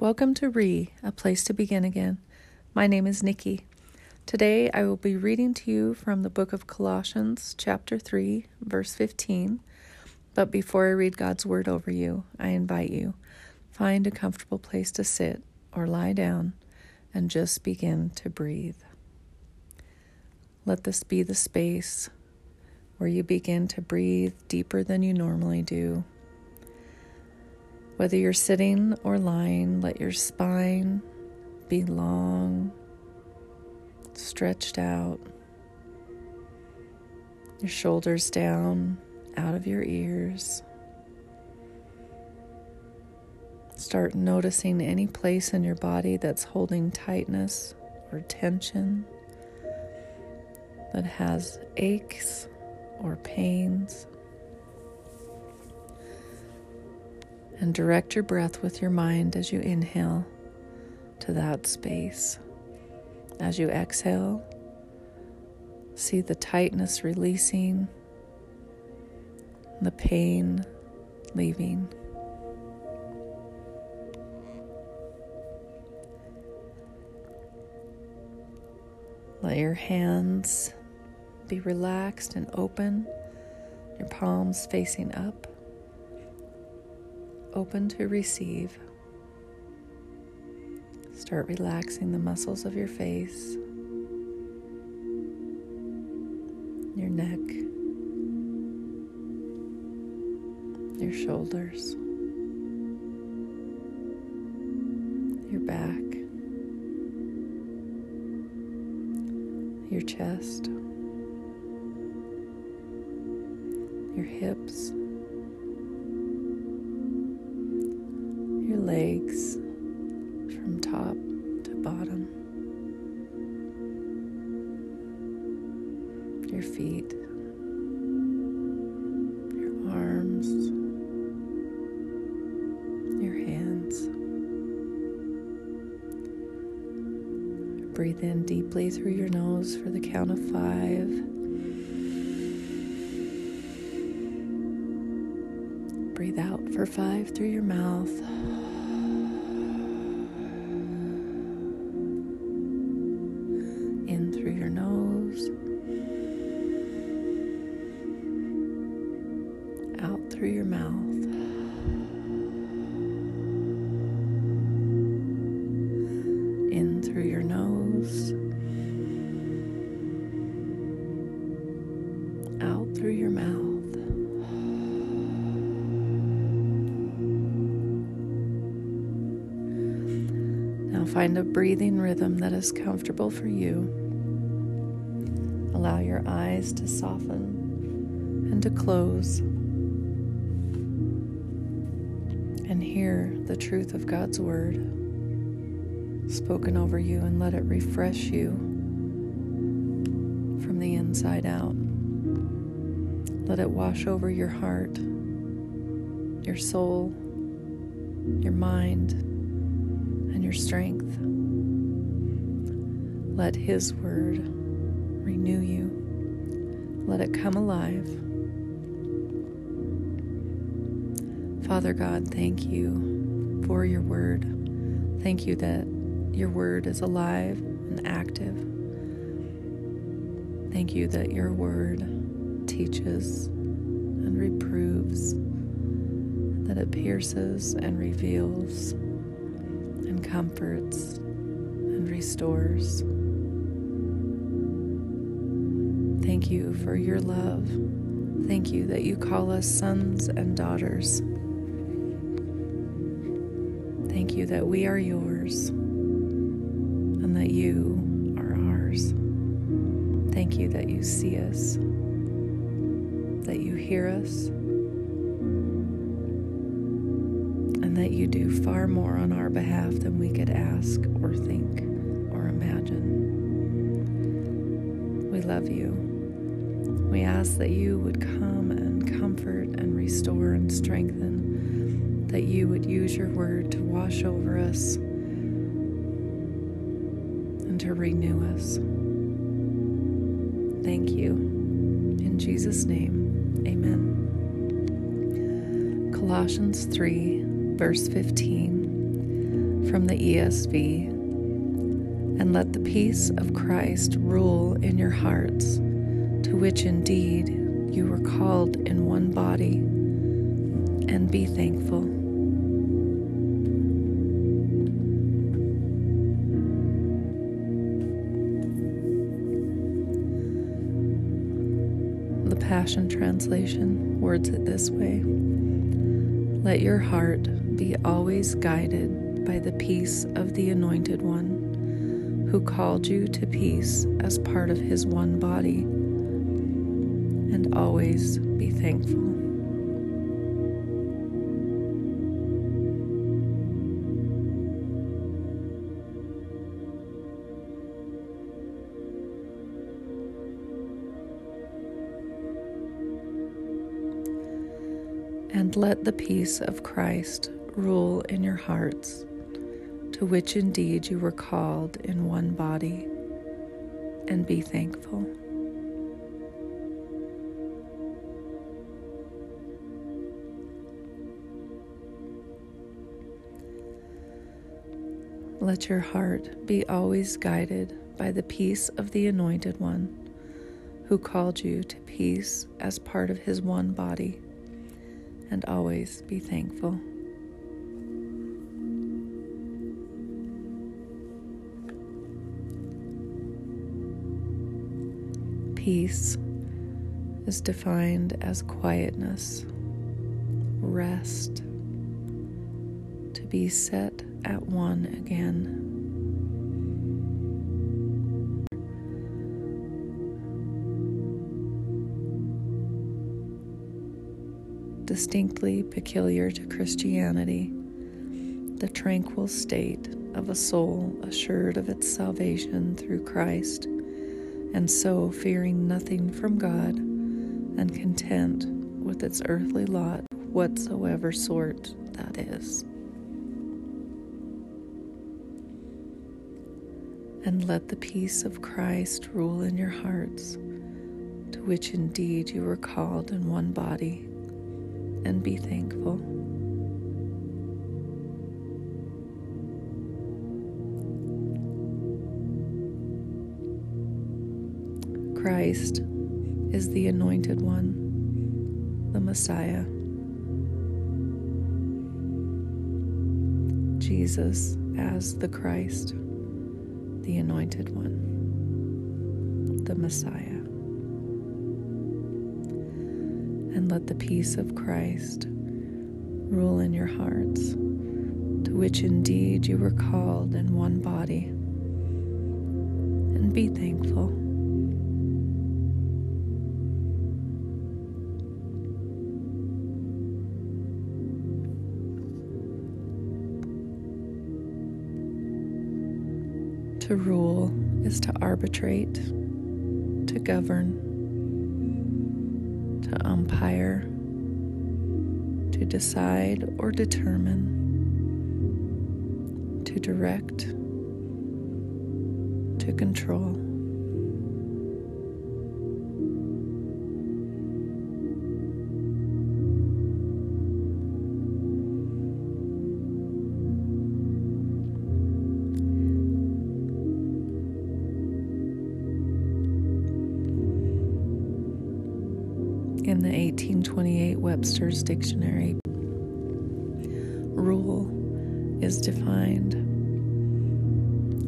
Welcome to Re, a place to begin again. My name is Nikki. Today I will be reading to you from the book of Colossians, chapter 3, verse 15. But before I read God's word over you, I invite you find a comfortable place to sit or lie down and just begin to breathe. Let this be the space where you begin to breathe deeper than you normally do whether you're sitting or lying, let your spine be long, stretched out, your shoulders down out of your ears. Start noticing any place in your body that's holding tightness or tension, that has aches or pains. And direct your breath with your mind as you inhale to that space. As you exhale, see the tightness releasing, the pain leaving. Let your hands be relaxed and open, your palms facing up open to receive. Start relaxing the muscles of your face, your neck, your shoulders, your back, your chest, your hips. Breathe in deeply through your nose for the count of five. Breathe out for five through your mouth. Through your mouth. Now find a breathing rhythm that is comfortable for you. Allow your eyes to soften and to close. and hear the truth of God's word spoken over you and let it refresh you from the inside out. Let it wash over your heart, your soul, your mind, and your strength. Let His word renew you. Let it come alive Father God, thank you for your word. Thank you that your word is alive and active. Thank you that your word teaches and reproves, that it pierces and reveals and comforts and restores. Thank you for your love. Thank you that you call us sons and daughters. Thank you that we are yours and that you are ours. Thank you that you see us, that you hear us, and that you do far more on our behalf than we could ask or think or imagine. We love you. We ask that you would come and comfort and restore and strengthen that you would use your word to wash over us and to renew us. Thank you. In Jesus' name, amen. Colossians 3, verse 15. from the ESV. And let the peace of Christ rule in your hearts, to which indeed you were called in one body, and be thankful. Passion Translation words it this way Let your heart be always guided by the peace of the Anointed One, who called you to peace as part of his one body, and always be thankful. Let the peace of Christ rule in your hearts, to which indeed you were called in one body, and be thankful. Let your heart be always guided by the peace of the Anointed One, who called you to peace as part of his one body, and always be thankful. Peace is defined as quietness, rest, to be set at one again. Distinctly peculiar to Christianity, the tranquil state of a soul assured of its salvation through Christ and so fearing nothing from God, and content with its earthly lot, whatsoever sort that is. And let the peace of Christ rule in your hearts, to which indeed you were called in one body, and be thankful. Christ is the Anointed One, the Messiah. Jesus as the Christ, the Anointed One, the Messiah. And let the peace of Christ rule in your hearts, to which indeed you were called in one body. And be thankful. To rule is to arbitrate, to govern, to umpire, to decide or determine, to direct, to control. Webster's Dictionary. Rule is defined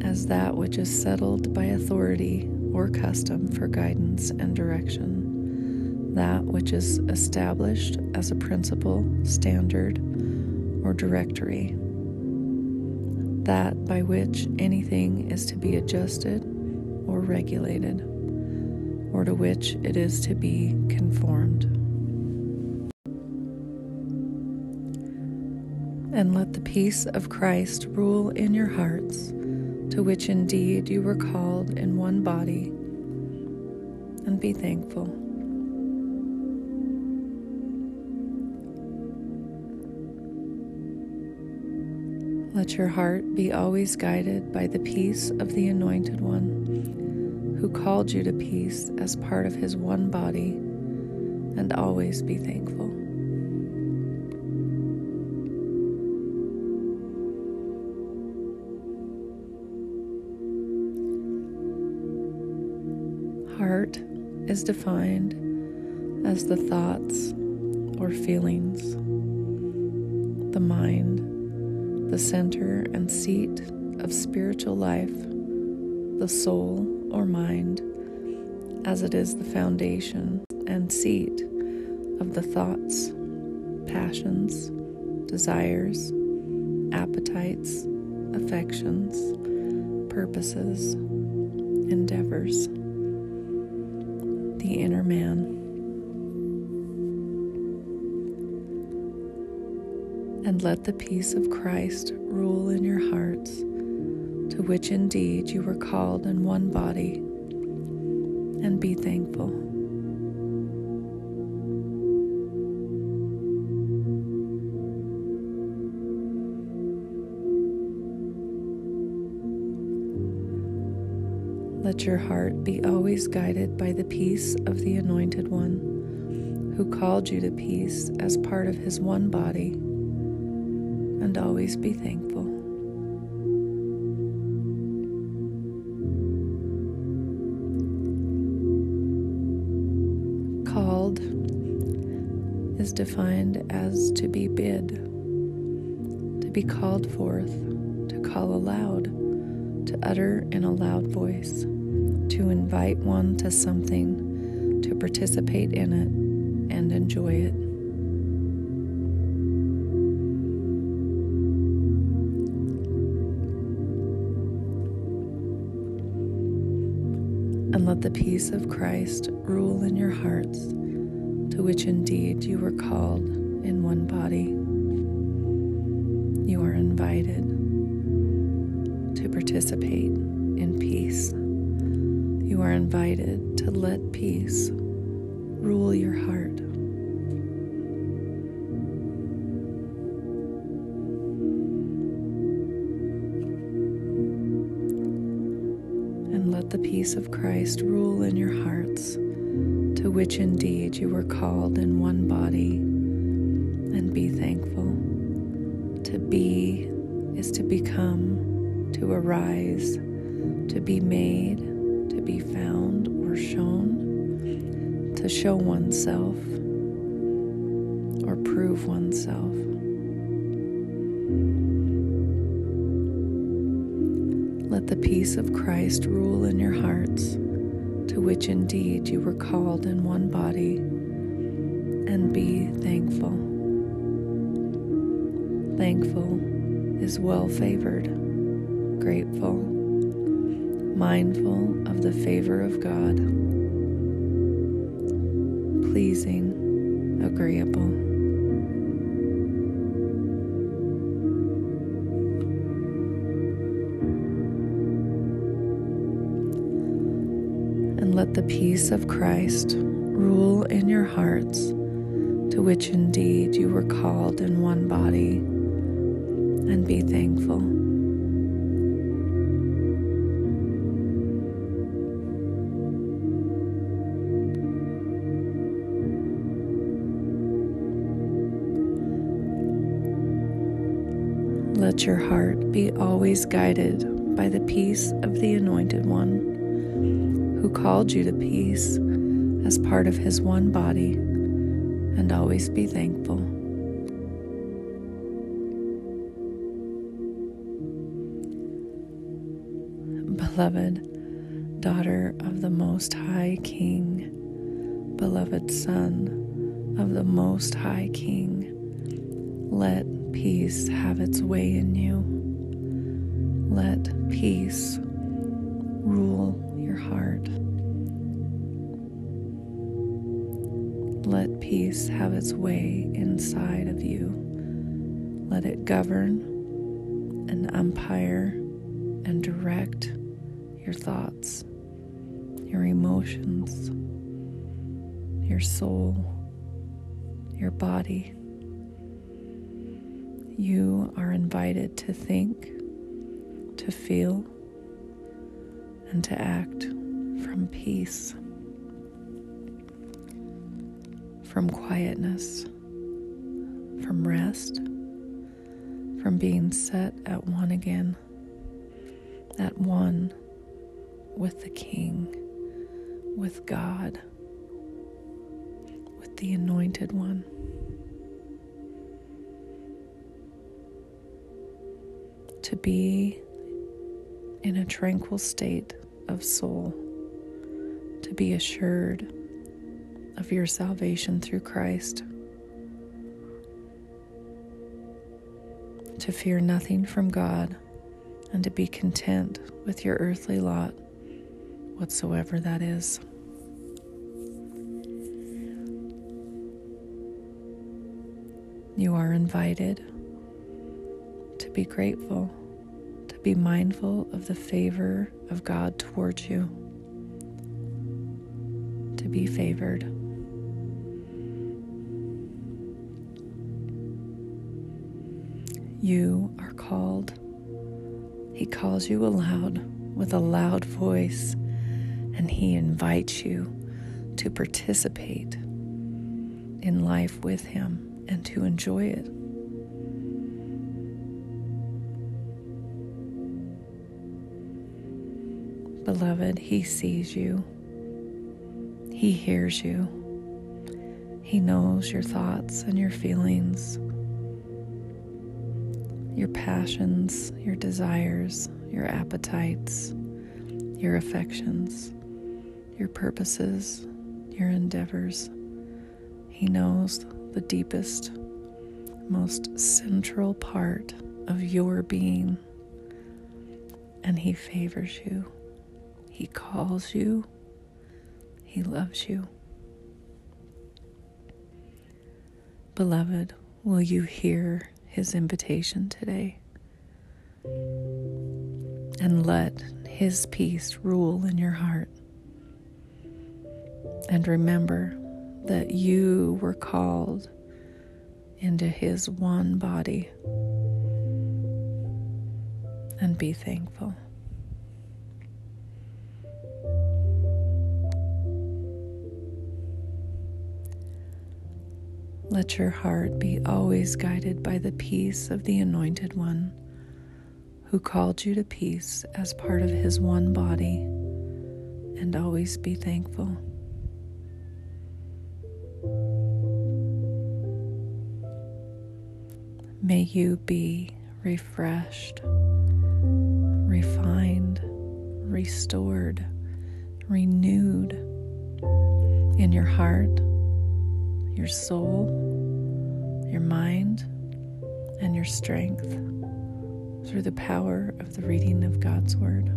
as that which is settled by authority or custom for guidance and direction, that which is established as a principle, standard, or directory, that by which anything is to be adjusted or regulated or to which it is to be conformed. And let the peace of Christ rule in your hearts, to which indeed you were called in one body, and be thankful. Let your heart be always guided by the peace of the Anointed One who called you to peace as part of his one body, and always be thankful. Is defined as the thoughts or feelings, the mind, the center and seat of spiritual life, the soul or mind, as it is the foundation and seat of the thoughts, passions, desires, appetites, affections, purposes, endeavors, the inner man. And let the peace of Christ rule in your hearts, to which indeed you were called in one body, and be thankful. Let your heart be always guided by the peace of the Anointed One, who called you to peace as part of his one body, and always be thankful. Called is defined as to be bid, to be called forth, to call aloud, to utter in a loud voice to invite one to something, to participate in it, and enjoy it. And let the peace of Christ rule in your hearts, to which indeed you were called in one body. You are invited to participate in peace. You are invited to let peace rule your heart. And let the peace of Christ rule in your hearts, to which indeed you were called in one body, and be thankful. To be is to become, to arise, to be made be found or shown, to show oneself or prove oneself. Let the peace of Christ rule in your hearts, to which indeed you were called in one body, and be thankful. Thankful is well favored, grateful mindful of the favor of God, pleasing, agreeable. And let the peace of Christ rule in your hearts, to which indeed you were called in one body, and be thankful. Let your heart be always guided by the peace of the Anointed One, who called you to peace as part of his one body, and always be thankful. Beloved daughter of the Most High King, beloved Son of the Most High King, let peace have its way in you. Let peace rule your heart. Let peace have its way inside of you. Let it govern and umpire and direct your thoughts, your emotions, your soul, your body. You are invited to think, to feel, and to act from peace, from quietness, from rest, from being set at one again, at one with the King, with God, with the Anointed One. To be in a tranquil state of soul, to be assured of your salvation through Christ, to fear nothing from God, and to be content with your earthly lot, whatsoever that is. You are invited to be grateful be mindful of the favor of God towards you, to be favored. You are called. He calls you aloud with a loud voice, and He invites you to participate in life with Him and to enjoy it. Beloved, He sees you, He hears you, He knows your thoughts and your feelings, your passions, your desires, your appetites, your affections, your purposes, your endeavors. He knows the deepest, most central part of your being, and He favors you. He calls you, He loves you. Beloved, will you hear His invitation today? And let His peace rule in your heart. And remember that you were called into His one body. And be thankful. Let your heart be always guided by the peace of the Anointed One, who called you to peace as part of his one body, and always be thankful. May you be refreshed, refined, restored, renewed in your heart your soul, your mind, and your strength through the power of the reading of God's Word.